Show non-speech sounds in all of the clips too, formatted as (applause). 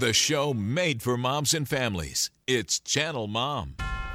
The show made for moms and families. It's Channel Mom.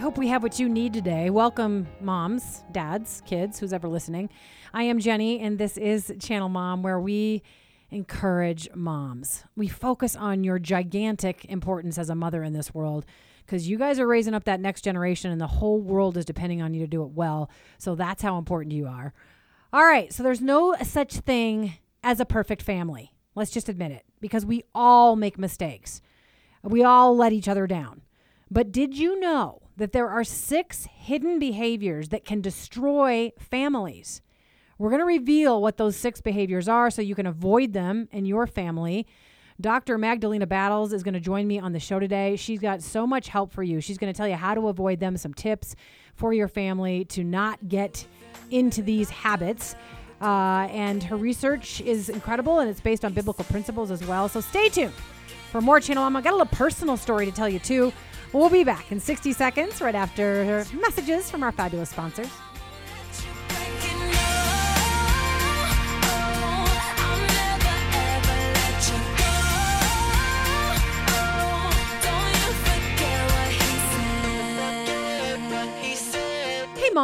I hope we have what you need today. Welcome, moms, dads, kids, who's ever listening. I am Jenny, and this is Channel Mom, where we encourage moms. We focus on your gigantic importance as a mother in this world because you guys are raising up that next generation, and the whole world is depending on you to do it well. So that's how important you are. All right, so there's no such thing as a perfect family. Let's just admit it because we all make mistakes. We all let each other down. But did you know that there are six hidden behaviors that can destroy families? We're going to reveal what those six behaviors are so you can avoid them in your family. Dr. Magdalena Battles is going to join me on the show today. She's got so much help for you. She's going to tell you how to avoid them, some tips for your family to not get into these habits. Uh, and her research is incredible and it's based on biblical principles as well. So stay tuned for more Channel Mom. I got a little personal story to tell you too. We'll be back in 60 seconds right after messages from our fabulous sponsors.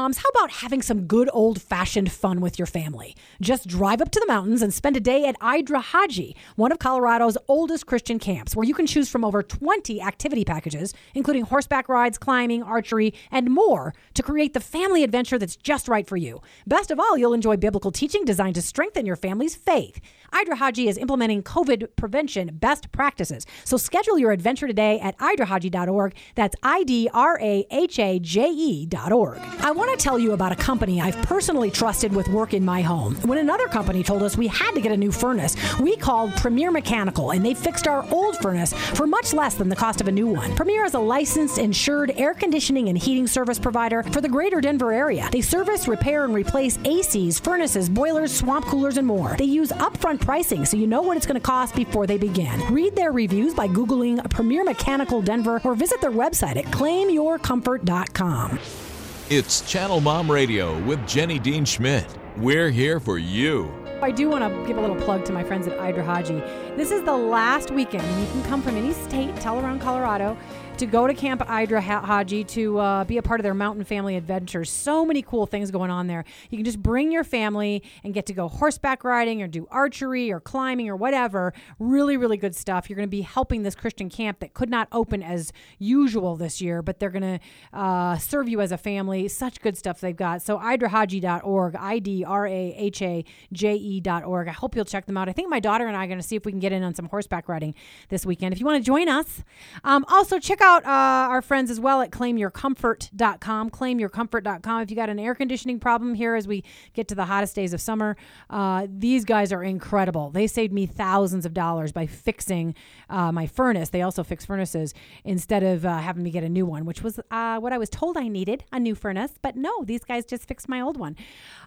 Moms, how about having some good old fashioned fun with your family? Just drive up to the mountains and spend a day at IdRaHaJe, one of Colorado's oldest Christian camps, where you can choose from over 20 activity packages, including horseback rides, climbing, archery, and more, to create the family adventure that's just right for you. Best of all, you'll enjoy biblical teaching designed to strengthen your family's faith. IdRaHaJe is implementing COVID prevention best practices. So schedule your adventure today at idrahaje.org. That's I D R A H A J E.org. I want to tell you about a company I've personally trusted with work in my home. When another company told us we had to get a new furnace, we called Premier Mechanical and they fixed our old furnace for much less than the cost of a new one. Premier is a licensed, insured air conditioning and heating service provider for the greater Denver area. They service, repair, and replace ACs, furnaces, boilers, swamp coolers, and more. They use upfront pricing so you know what it's going to cost before they begin. Read their reviews by Googling Premier Mechanical Denver or visit their website at claimyourcomfort.com. It's Channel Mom Radio with Jenny Dean Schmidt. We're here for you. I do want to give a little plug to my friends at IdRaHaJe. This is the last weekend, and you can come from any state, tell around Colorado, to go to Camp IdRaHaJe to uh, be a part of their mountain family adventures. So many cool things going on there. You can just bring your family and get to go horseback riding or do archery or climbing or whatever. Really, really good stuff. You're going to be helping this Christian camp that could not open as usual this year, but they're going to uh, serve you as a family. Such good stuff they've got. So idrahaje.org, I D R A H A J E.org. I hope you'll check them out. I think my daughter and I are going to see if we can get in on some horseback riding this weekend. If you want to join us, um, also check out uh, our friends as well at claimyourcomfort.com. Claimyourcomfort.com. If you got an air conditioning problem here as we get to the hottest days of summer, uh, these guys are incredible. They saved me thousands of dollars by fixing uh, my furnace. They also fix furnaces instead of uh, having me get a new one, which was uh, what I was told I needed a new furnace. But no, these guys just fixed my old one.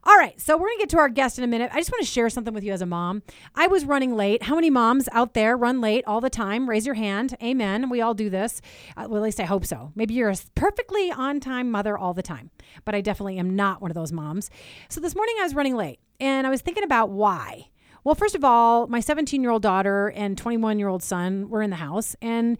All right, so we're going to get to our guest in a minute. I just want to share something with you as a mom. I was running late. How many moms out there run late all the time? Raise your hand. Amen. We all do this. Uh, well, at least I hope so. Maybe you're a perfectly on time mother all the time, but I definitely am not one of those moms. So this morning I was running late and I was thinking about why. Well, first of all, my 17 year old daughter and 21 year old son were in the house and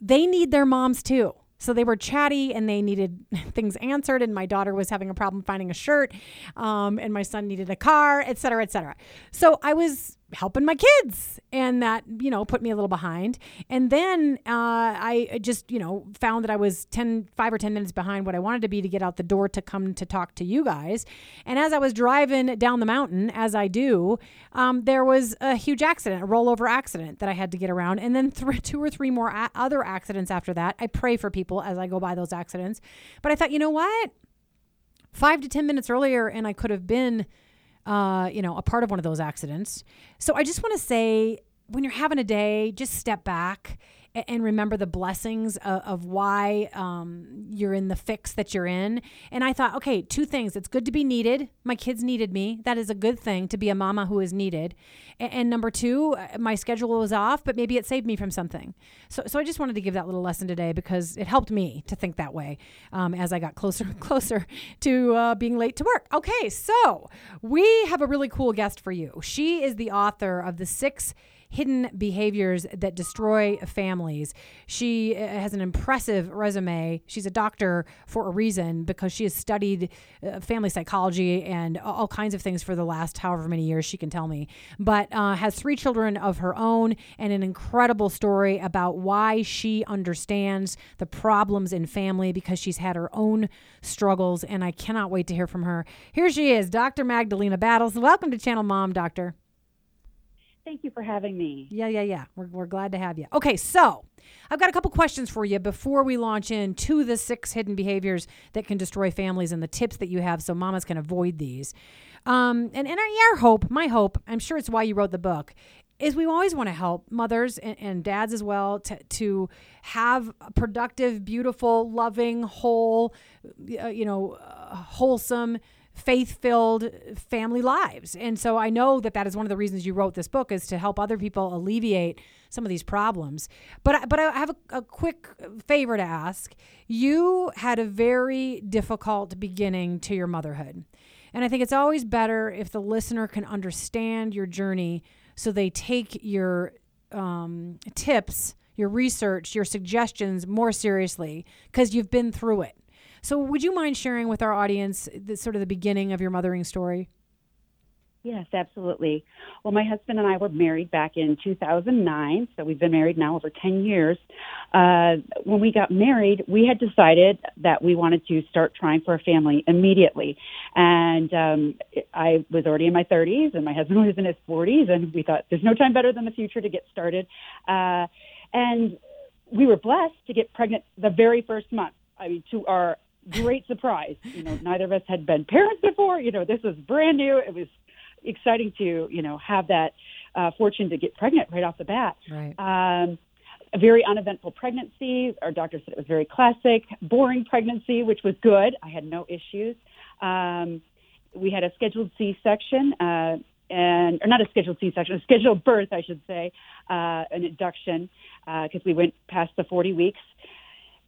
they need their moms too. So they were chatty and they needed (laughs) things answered. And my daughter was having a problem finding a shirt, um, and my son needed a car, et cetera, et cetera. So I was helping my kids and that you know put me a little behind. And then uh, i just you know found that i was 10 5 or 10 minutes behind what i wanted to be to get out the door to come to talk to you guys. And as i was driving down the mountain as i do um, there was a huge accident a rollover accident that i had to get around. And then th- two or three more a- other accidents after that. I pray for people as i go by those accidents. But i thought you know what? Five to ten minutes earlier and i could have been uh, you know, a part of one of those accidents. So I just want to say when you're having a day, just step back and remember the blessings of, of why um, you're in the fix that you're in. And I thought, okay, two things. It's good to be needed. My kids needed me. That is a good thing to be a mama who is needed. And, and number two, uh, my schedule was off, but maybe it saved me from something. So, so I just wanted to give that little lesson today because it helped me to think that way um, as I got closer and (laughs) closer to uh, being late to work. Okay, so we have a really cool guest for you. She is the author of the six hidden behaviors that destroy families. She uh, has an impressive resume. She's a doctor for a reason because she has studied uh, family psychology and all kinds of things for the last however many years she can tell me. But uh, has three children of her own and an incredible story about why she understands the problems in family because she's had her own struggles. And I cannot wait to hear from her. Here she is, Dr. Magdalena Battles. Welcome to Channel Mom, Doctor. Thank you for having me. Yeah, yeah, yeah. We're, we're glad to have you. Okay, so I've got a couple questions for you before we launch into the six hidden behaviors that can destroy families and the tips that you have so mamas can avoid these. Um, and, and our hope, my hope, I'm sure it's why you wrote the book, is we always want to help mothers and, and dads as well to, to have a productive, beautiful, loving, whole, uh, you know, uh, wholesome faith filled family lives. And so I know that that is one of the reasons you wrote this book is to help other people alleviate some of these problems. But, but I have a, a quick favor to ask. You had a very difficult beginning to your motherhood. And I think it's always better if the listener can understand your journey so they take your um, tips, your research, your suggestions more seriously because you've been through it. So, would you mind sharing with our audience the sort of the beginning of your mothering story? Yes, absolutely. Well, my husband and I were married back in 2009, so we've been married now over 10 years. Uh, when we got married, we had decided that we wanted to start trying for a family immediately. And um, I was already in my 30s, and my husband was in his 40s, and we thought there's no time better than the future to get started. Uh, and we were blessed to get pregnant the very first month. I mean, to our great surprise. You know, neither of us had been parents before. You know, this was brand new. It was exciting to you know have that uh, fortune to get pregnant right off the bat. Right. Um, a very uneventful pregnancy. Our doctor said it was very classic, boring pregnancy, which was good. I had no issues. Um, we had a scheduled C-section, uh, and or not a scheduled C-section, a scheduled birth, I should say, uh, an induction, because uh, we went past the 40 weeks.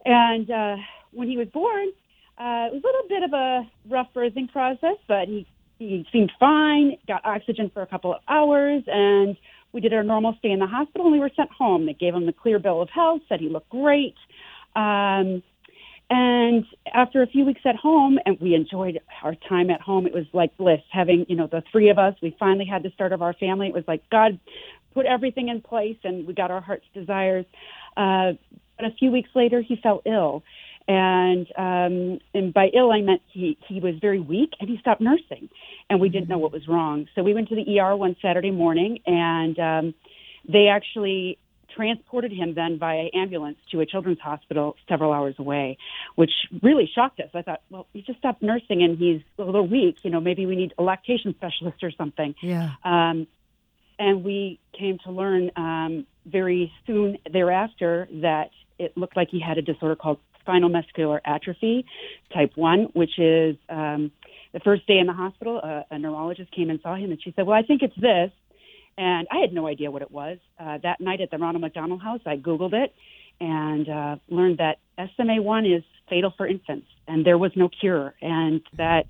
And uh, when he was born, uh, it was a little bit of a rough birthing process, but he he seemed fine. Got oxygen for a couple of hours, and we did our normal stay in the hospital, and we were sent home. They gave him the clear bill of health, said he looked great. Um, and after a few weeks at home, and we enjoyed our time at home, it was like bliss having, you know, the three of us. We finally had the start of our family. It was like God put everything in place, and we got our heart's desires. Uh, but a few weeks later, he fell ill and um, and by ill I meant he he was very weak and he stopped nursing, and we didn't know what was wrong. So we went to the ER one Saturday morning, and um, they actually transported him then via ambulance to a children's hospital several hours away, which really shocked us. I thought, well, he just stopped nursing and he's a little weak. You know, maybe we need a lactation specialist or something. Yeah. Um, and we came to learn um, very soon thereafter that it looked like he had a disorder called spinal muscular atrophy type 1, which is um, the first day in the hospital, uh, a neurologist came and saw him, and she said, Well, I think it's this. And I had no idea what it was. Uh, that night at the Ronald McDonald House, I Googled it and uh, learned that SMA1 is fatal for infants, and there was no cure. And that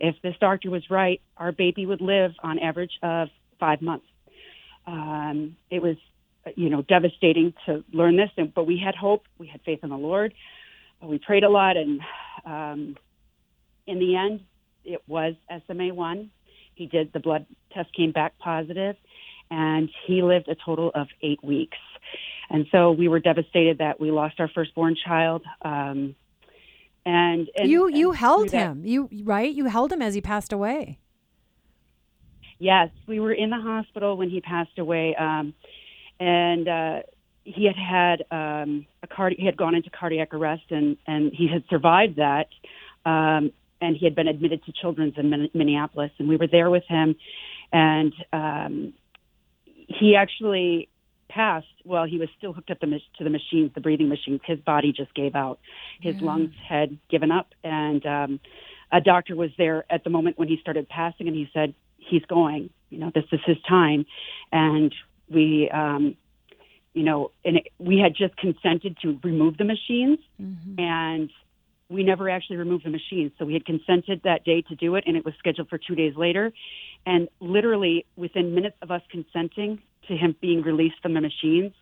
if this doctor was right, our baby would live on average of five months. Um, it was, you know, devastating to learn this, but we had hope. We had faith in the Lord we prayed a lot, and um, in the end, it was SMA one. He did the blood test came back positive, and he lived a total of eight weeks. And so we were devastated that we lost our firstborn child. Um, and, and, you you and held him, you right? You held him as he passed away. Yes, we were in the hospital when he passed away, um, and uh, he had had um, a card. He had gone into cardiac arrest, and and he had survived that. Um, and he had been admitted to Children's in Minneapolis, and we were there with him. And um, he actually passed while he was still hooked up the, to the machines, the breathing machines. His body just gave out. His yeah. lungs had given up, and um, a doctor was there at the moment when he started passing, and he said, "He's going. You know, this is his time." And we, um, you know, and it, we had just consented to remove the machines, mm-hmm. and we never actually removed the machines. So we had consented that day to do it, and it was scheduled for two days later. And literally within minutes of us consenting to him being released from the machines,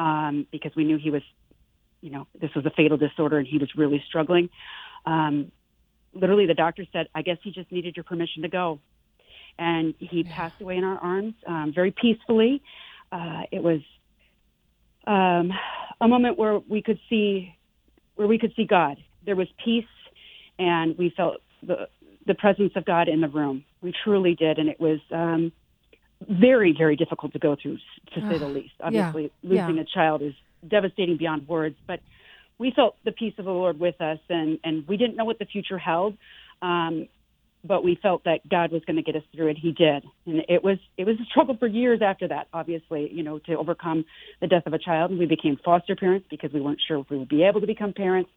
um, because we knew he was, you know, this was a fatal disorder and he was really struggling. Um, literally, the doctor said, "I guess he just needed your permission to go," and he yeah. passed away in our arms um, very peacefully. Uh, it was um, a moment where we could see where we could see God. There was peace, and we felt the the presence of God in the room. We truly did, and it was um, very, very difficult to go through, to say the least. Obviously, yeah. losing yeah. a child is devastating beyond words, but we felt the peace of the Lord with us, and and we didn't know what the future held. Um, but we felt that God was going to get us through it. He did, and it was it was a struggle for years after that. Obviously, you know, to overcome the death of a child, and we became foster parents because we weren't sure if we would be able to become parents.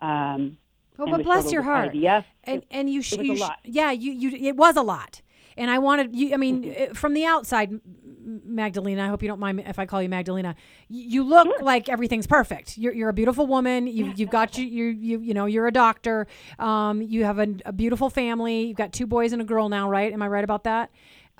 Um, oh, but bless your heart. Yes, and and you, sh- you sh- yeah, you you it was a lot. And I wanted you. I mean, mm-hmm. from the outside, Magdalena. I hope you don't mind if I call you Magdalena. You look sure. like everything's perfect. You're, you're a beautiful woman. You've, (laughs) you've got you, you you you know you're a doctor. Um, you have a, a beautiful family. You've got two boys and a girl now, right? Am I right about that?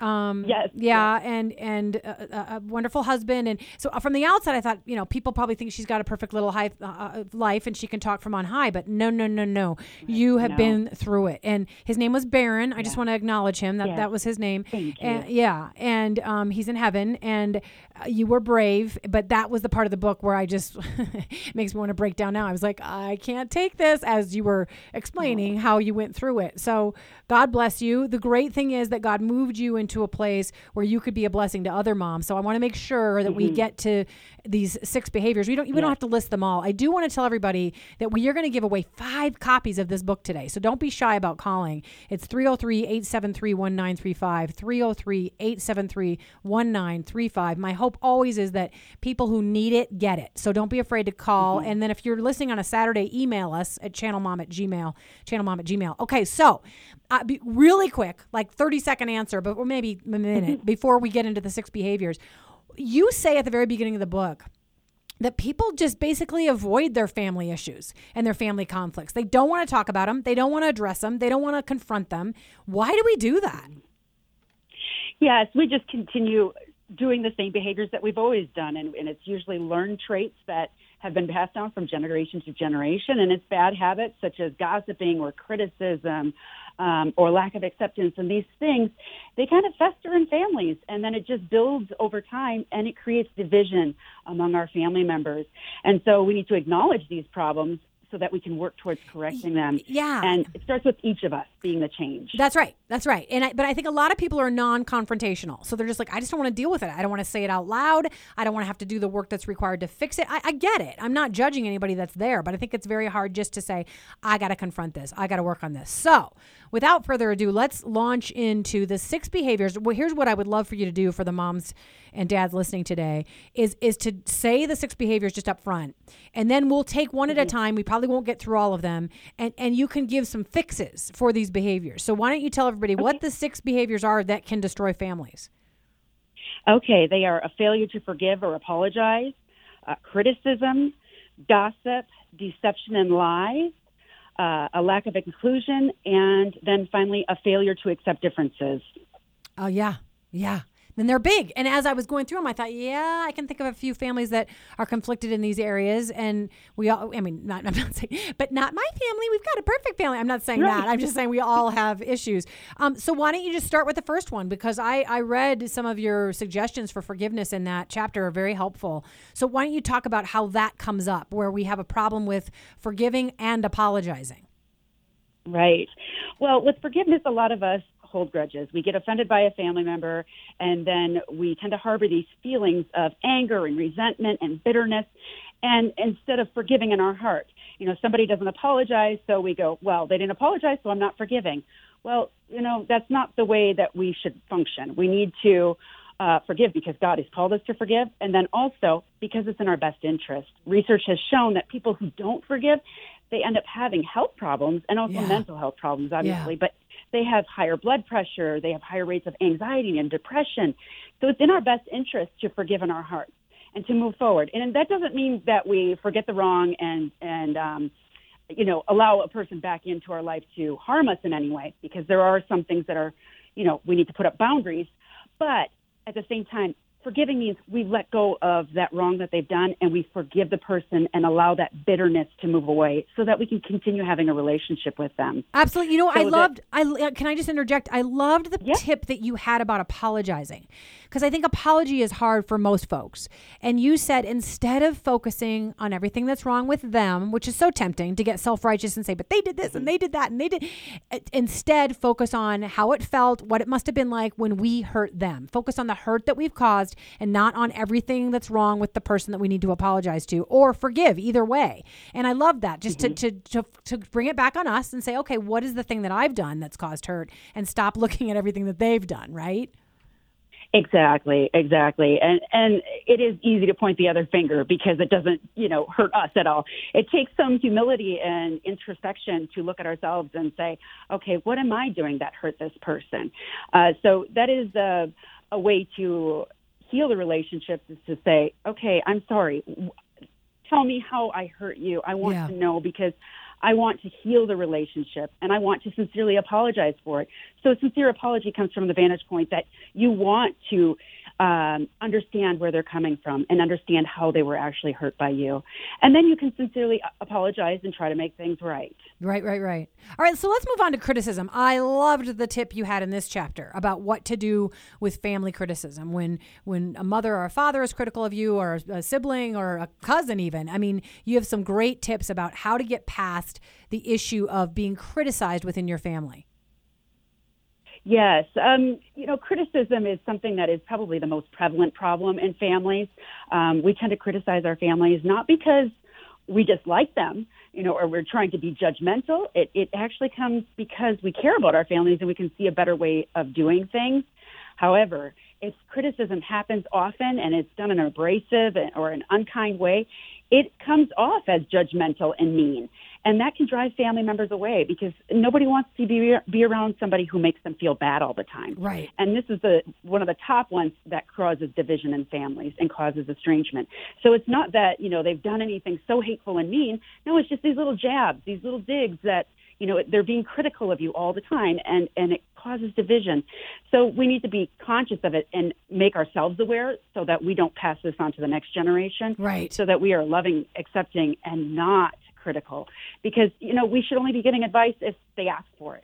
Um, yes. Yeah, yes. and and a, a, wonderful husband, and so uh, from the outside, I thought you know people probably think she's got a perfect little high, uh, uh, life and she can talk from on high, but no, no, no, no. You have no. been through it, and his name was Baron. I just want to acknowledge him. That that was his name. Thank you. Yeah, and um, he's in heaven, and uh, you were brave, but that was the part of the book where I just (laughs) makes me want to break down. Now I was like, I can't take this as you were explaining how you went through it. So God bless you. The great thing is that God moved you into a place where you could be a blessing to other moms. So I want to make sure that mm-hmm. we get to these six behaviors. We don't we yeah. don't have to list them all. I do want to tell everybody that we are going to give away 5 copies of this book today. So don't be shy about calling. It's 303-873-1935, 303-873-1935. My hope always is that people who need it get it. So don't be afraid to call. Mm-hmm. And then if you're listening on a Saturday, email us at channelmom at gmail, channelmom at gmail. Okay, so uh, be really quick, like 30 second answer, but maybe a minute mm-hmm. before we get into the six behaviors. You say at the very beginning of the book that people just basically avoid their family issues and their family conflicts. They don't want to talk about them, they don't want to address them, they don't want to confront them. Why do we do that? Yes, we just continue doing the same behaviors that we've always done, and, and it's usually learned traits that have been passed down from generation to generation, and it's bad habits such as gossiping or criticism um, or lack of acceptance. And these things, they kind of fester in families, and then it just builds over time, and it creates division among our family members. And so we need to acknowledge these problems so that we can work towards correcting them. Yeah. And it starts with each of us being the change. That's right. That's right. And I, but I think a lot of people are non-confrontational. So they're just like, I just don't want to deal with it. I don't want to say it out loud. I don't want to have to do the work that's required to fix it. I, I get it. I'm not judging anybody that's there, but I think it's very hard just to say, I got to confront this. I got to work on this. So without further ado, let's launch into the six behaviors. Well, here's what I would love for you to do for the moms and dads listening today is is to say the six behaviors just up front. And then we'll take one mm-hmm. at a mm-hmm. time. We probably won't get through all of them. And and you can give some fixes for these behaviors. So why don't you tell everybody okay. what the six behaviors are that can destroy families? Okay, they are a failure to forgive or apologize, uh, criticism, gossip, deception and lies, uh, a lack of inclusion, and then finally a failure to accept differences. Oh, yeah. Yeah then they're big. And as I was going through them, I thought, yeah, I can think of a few families that are conflicted in these areas. And we all, I mean, not, (laughs) I'm not saying, but not my family. We've got a perfect family. I'm not saying right. that. I'm just saying we all have issues. Um, so why don't you just start with the first one? Because I, I read some of your suggestions for forgiveness in that chapter are very helpful. So why don't you talk about how that comes up where we have a problem with forgiving and apologizing? Right. Well, with forgiveness, a lot of us hold grudges. We get offended by a family member, and then we tend to harbor these feelings of anger and resentment and bitterness. And instead of forgiving in our heart, you know, somebody doesn't apologize, so we go, well, they didn't apologize, so I'm not forgiving. Well, you know, that's not the way that we should function. We need to uh, forgive because God has called us to forgive, and then also because it's in our best interest. Research has shown that people who don't forgive, they end up having health problems and also Yeah. mental health problems, obviously. Yeah. But they have higher blood pressure, they have higher rates of anxiety and depression. So it's in our best interest to forgive in our hearts and to move forward. And that doesn't mean that we forget the wrong and and um, you know allow a person back into our life to harm us in any way, because there are some things that are, you know, we need to put up boundaries. But at the same time, forgiving means we let go of that wrong that they've done and we forgive the person and allow that bitterness to move away so that we can continue having a relationship with them. Absolutely. You know, I So that- loved. I uh, can I just interject? I loved the Yeah. tip that you had about apologizing, because I think apology is hard for most folks. And you said instead of focusing on everything that's wrong with them, which is so tempting to get self righteous and say, "But they did this and they did that and they did," uh, instead focus on how it felt, what it must have been like when we hurt them. Focus on the hurt that we've caused, and not on everything that's wrong with the person that we need to apologize to or forgive. Either way, and I love that just to, to to to bring it back on us and say, okay, what is the thing that I've done that's caused hurt, and stop looking at everything that they've done. Right? Exactly, exactly. And and it is easy to point the other finger because it doesn't, you know, hurt us at all. It takes some humility and introspection to look at ourselves and say, okay, what am I doing that hurt this person? Uh, so that is a, a way to heal the relationships is to say, okay, I'm sorry. Tell me how I hurt you. I want Yeah. to know because I want to heal the relationship and I want to sincerely apologize for it. So a sincere apology comes from the vantage point that you want to um, understand where they're coming from and understand how they were actually hurt by you. And then you can sincerely apologize and try to make things right. Right, right, right. All right, so let's move on to criticism. I loved the tip you had in this chapter about what to do with family criticism when when a mother or a father is critical of you or a sibling or a cousin even. I mean, you have some great tips about how to get past the issue of being criticized within your family. Yes. Um, you know, criticism is something that is probably the most prevalent problem in families. Um, we tend to criticize our families not because we dislike them, you know, or we're trying to be judgmental. It, it actually comes because we care about our families and we can see a better way of doing things. However, if criticism happens often and it's done in an abrasive or an unkind way, it comes off as judgmental and mean. And that can drive family members away because nobody wants to be, be around somebody who makes them feel bad all the time. Right. And this is the one of the top ones that causes division in families and causes estrangement. So it's not that, you know, they've done anything so hateful and mean. No, it's just these little jabs, these little digs that, you know, they're being critical of you all the time and, and it causes division. So we need to be conscious of it and make ourselves aware so that we don't pass this on to the next generation. Right. So that we are loving, accepting, and not critical. Because, you know, we should only be getting advice if they ask for it.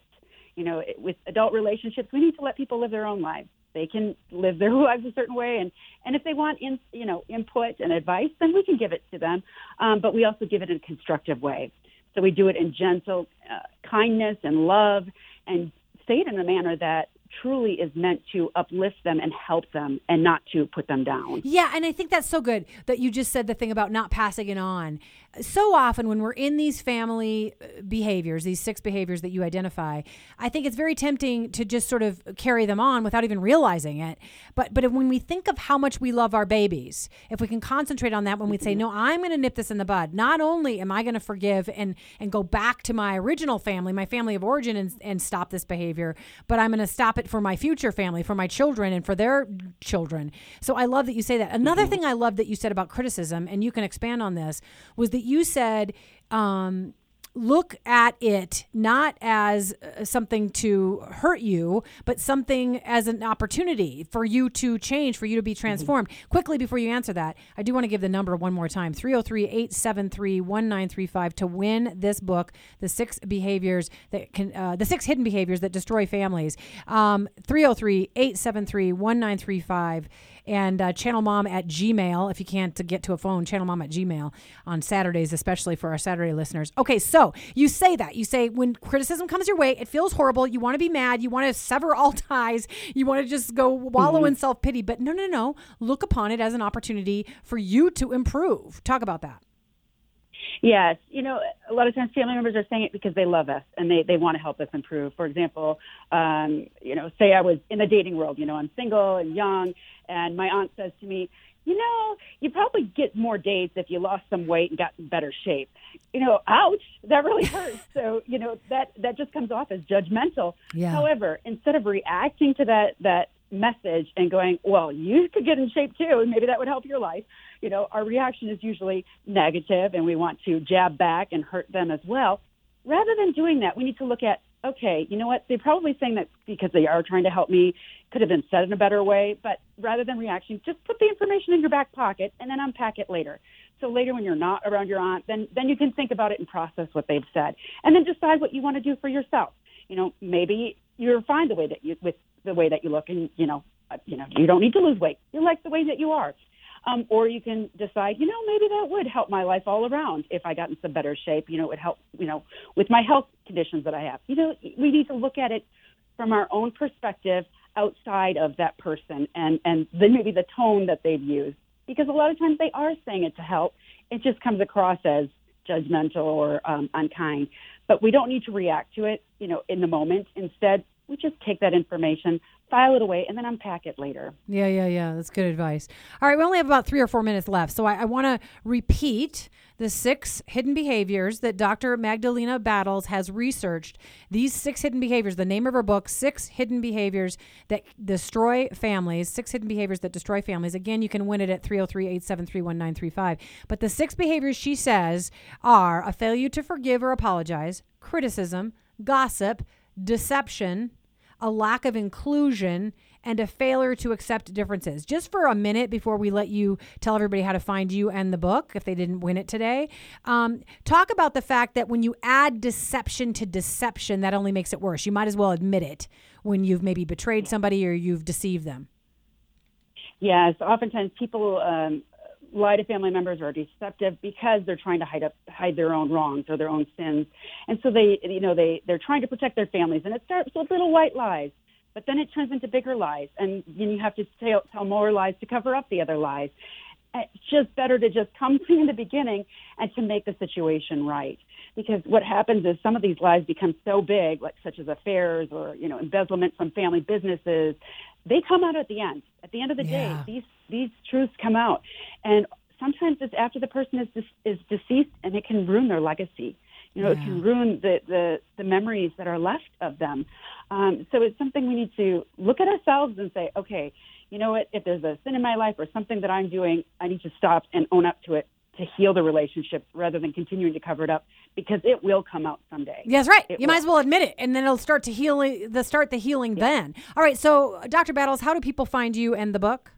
You know, it- with adult relationships, we need to let people live their own lives. They can live their (laughs) lives a certain way, and and if they want, in, you know, input and advice, then we can give it to them. Um, but we also give it in a constructive way. So we do it in gentle uh, kindness and love, and say it in a manner that truly is meant to uplift them and help them, and not to put them down. Yeah, and I think that's so good that you just said the thing about not passing it on. So often when we're in these family uh, behaviors, these six behaviors that you identify, I think it's very tempting to just sort of carry them on without even realizing it. But but if, when we think of how much we love our babies, if we can concentrate on that when we say, "No, I'm going to nip this in the bud." Not only am I going to forgive and and go back to my original family, my family of origin and and stop this behavior, but I'm going to stop it for my future family, for my children and for their children. So I love that you say that. Another thing I love that you said about criticism, and you can expand on this, was that you said, um, look at it not as uh, something to hurt you, but something as an opportunity for you to change, for you to be transformed. Quickly, before you answer that, I do want to give the number one more time 303 873 1935 to win this book, The Six Behaviors That Can, uh, The Six Hidden Behaviors That Destroy Families. Um, 303 873 1935 and uh, channel mom at gmail if you can't get to a phone channel mom at gmail on saturdays especially for our saturday listeners. Okay so you say that. You say when criticism comes your way it feels horrible. You want to be mad. You want to sever all (laughs) ties. You want to just go wallow in self-pity. But no no no. Look upon it as an opportunity for you to improve. Talk about that Yes, you know, a lot of times family members are saying it because they love us and they, they want to help us improve. For example, um, you know, say I was in the dating world, you know, I'm single and young, and my aunt says to me, you know, you probably get more dates if you lost some weight and got in better shape. You know, ouch, that really (laughs) hurts. so, you know, that that just comes off as judgmental. Yeah. However, instead of reacting to that that message and going, well, you could get in shape too, and maybe that would help your life. You know, our reaction is usually negative, and we want to jab back and hurt them as well. Rather than doing that, we need to look at, okay, you know what? They're probably saying that because they are trying to help me. Could have been said in a better way, but rather than reaction, just put the information in your back pocket and then unpack it later. So later, when you're not around your aunt, then then you can think about it and process what they've said, and then decide what you want to do for yourself. You know, maybe you're fine the way that you with the way that you look, and you know, uh, you know, you don't need to lose weight. You like the way that you are. Um, or you can decide, you know, maybe that would help my life all around if I got in some better shape. You know, it would help, you know, with my health conditions that I have. You know, we need to look at it from our own perspective outside of that person and, and then maybe the tone that they've used. Because a lot of times they are saying it to help. It just comes across as judgmental or um, unkind. But we don't need to react to it, you know, in the moment. Instead, we just take that information, file it away, and then unpack it later. Yeah, yeah, yeah. That's good advice. All right, we only have about three or four minutes left. So I, I want to repeat the six hidden behaviors that Dr. Magdalena Battles has researched. These six hidden behaviors, the name of her book, Six Hidden Behaviors That Destroy Families, Six Hidden Behaviors That Destroy Families. Again, you can win it at 303 873 1935. But the six behaviors she says are a failure to forgive or apologize, criticism, gossip, deception, a lack of inclusion, and a failure to accept differences. Just for a minute before we let you tell everybody how to find you and the book, if they didn't win it today, um, talk about the fact that when you add deception to deception, that only makes it worse. You might as well admit it when you've maybe betrayed somebody or you've deceived them. Yes, oftentimes people um, lie to family members or are deceptive because they're trying to hide up hide their own wrongs or their own sins. And so they you know they they're trying to protect their families and it starts with little white lies but then it turns into bigger lies and then you have to tell, tell more lies to cover up the other lies. It's just better to just come clean (laughs) in the beginning and to make the situation right because what happens is some of these lies become so big like such as affairs or you know embezzlement from family businesses they come out at the end. At the end of the Yeah. day these these truths come out. And sometimes it's after the person is is deceased and it can ruin their legacy. You know it can ruin the the the memories that are left of them. Um, so it's something we need to look at ourselves and say okay you know what? If there's a sin in my life or something that i'm doing i need to stop and own up to it to heal the relationship rather than continuing to cover it up because it will come out someday Yes, right. It you might as well admit it, and then it'll start to heal. The start the healing then. All right. So, Dr. Battles, how do people find you and the book?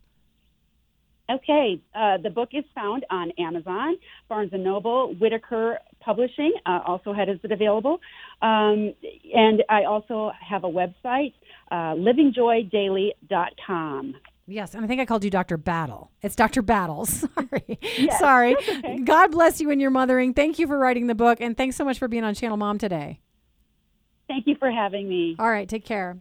Okay, uh, the book is found on Amazon, Barnes and Noble, Whitaker Publishing uh, also has it available, um, and I also have a website, uh, livingjoydaily.com. Yes, and I think I called you Dr. Battle. It's Dr. Battles. (laughs) Sorry. Sorry. God bless you and your mothering. Thank you for writing the book, and thanks so much for being on Channel Mom today. Thank you for having me. All right, take care.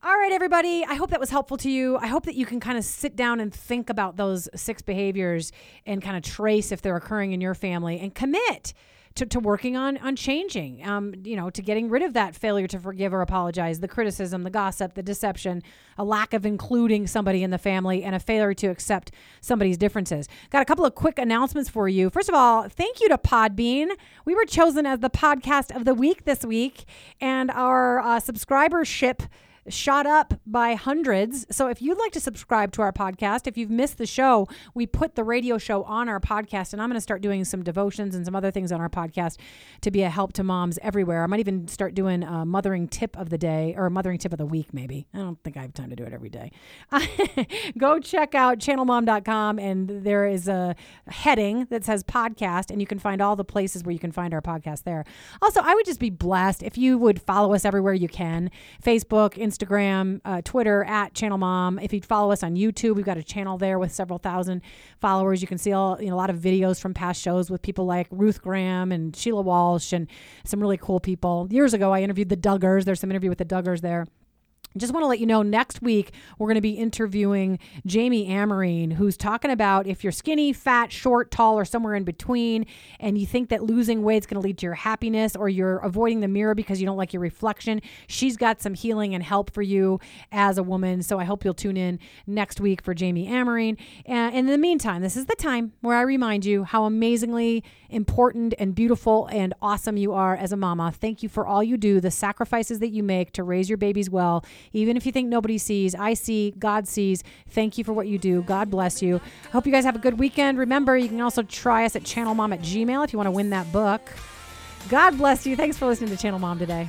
All right, everybody. I hope that was helpful to you. I hope that you can kind of sit down and think about those six behaviors and kind of trace if they're occurring in your family and commit to, to working on on changing. Um, you know, to getting rid of that failure to forgive or apologize, the criticism, the gossip, the deception, a lack of including somebody in the family, and a failure to accept somebody's differences. Got a couple of quick announcements for you. First of all, thank you to Podbean. We were chosen as the podcast of the week this week, and our uh, subscribership shot up by hundreds. So if you'd like to subscribe to our podcast, if you've missed the show, we put the radio show on our podcast, and I'm going to start doing some devotions and some other things on our podcast to be a help to moms everywhere. I might even start doing a mothering tip of the day or a mothering tip of the week, maybe. I don't think I have time to do it every day. (laughs) Go check out channelmom.com, and there is a heading that says podcast, and you can find all the places where you can find our podcast there. Also, I would just be blessed if you would follow us everywhere you can Facebook, Instagram, uh, Twitter at Channel Mom. If you'd follow us on YouTube, we've got a channel there with several thousand followers. You can see all, you know, a lot of videos from past shows with people like Ruth Graham and Sheila Walsh and some really cool people. Years ago, I interviewed the Duggars. There's some interview with the Duggars there just want to let you know next week we're going to be interviewing Jami Amerine, who's talking about if you're skinny, fat, short, tall, or somewhere in between, and you think that losing weight is going to lead to your happiness or you're avoiding the mirror because you don't like your reflection. She's got some healing and help for you as a woman. So I hope you'll tune in next week for Jami Amerine. And in the meantime, this is the time where I remind you how amazingly important and beautiful and awesome you are as a mama. Thank you for all you do, the sacrifices that you make to raise your babies well. Even if you think nobody sees, I see, God sees. Thank you for what you do. God bless you. I hope you guys have a good weekend. Remember, you can also try us at channelmom at gmail if you want to win that book. God bless you. Thanks for listening to Channel Mom today.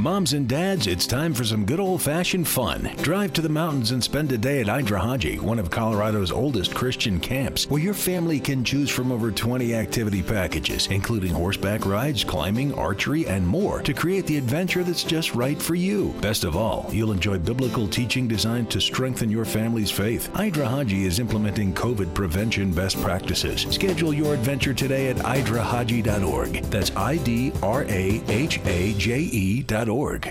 Moms and dads, it's time for some good old fashioned fun. Drive to the mountains and spend a day at IdRaHaJe, one of Colorado's oldest Christian camps, where your family can choose from over 20 activity packages, including horseback rides, climbing, archery, and more, to create the adventure that's just right for you. Best of all, you'll enjoy biblical teaching designed to strengthen your family's faith. IdRaHaJe is implementing COVID prevention best practices. Schedule your adventure today at idrahaje.org. That's I D R A H A J E.org org.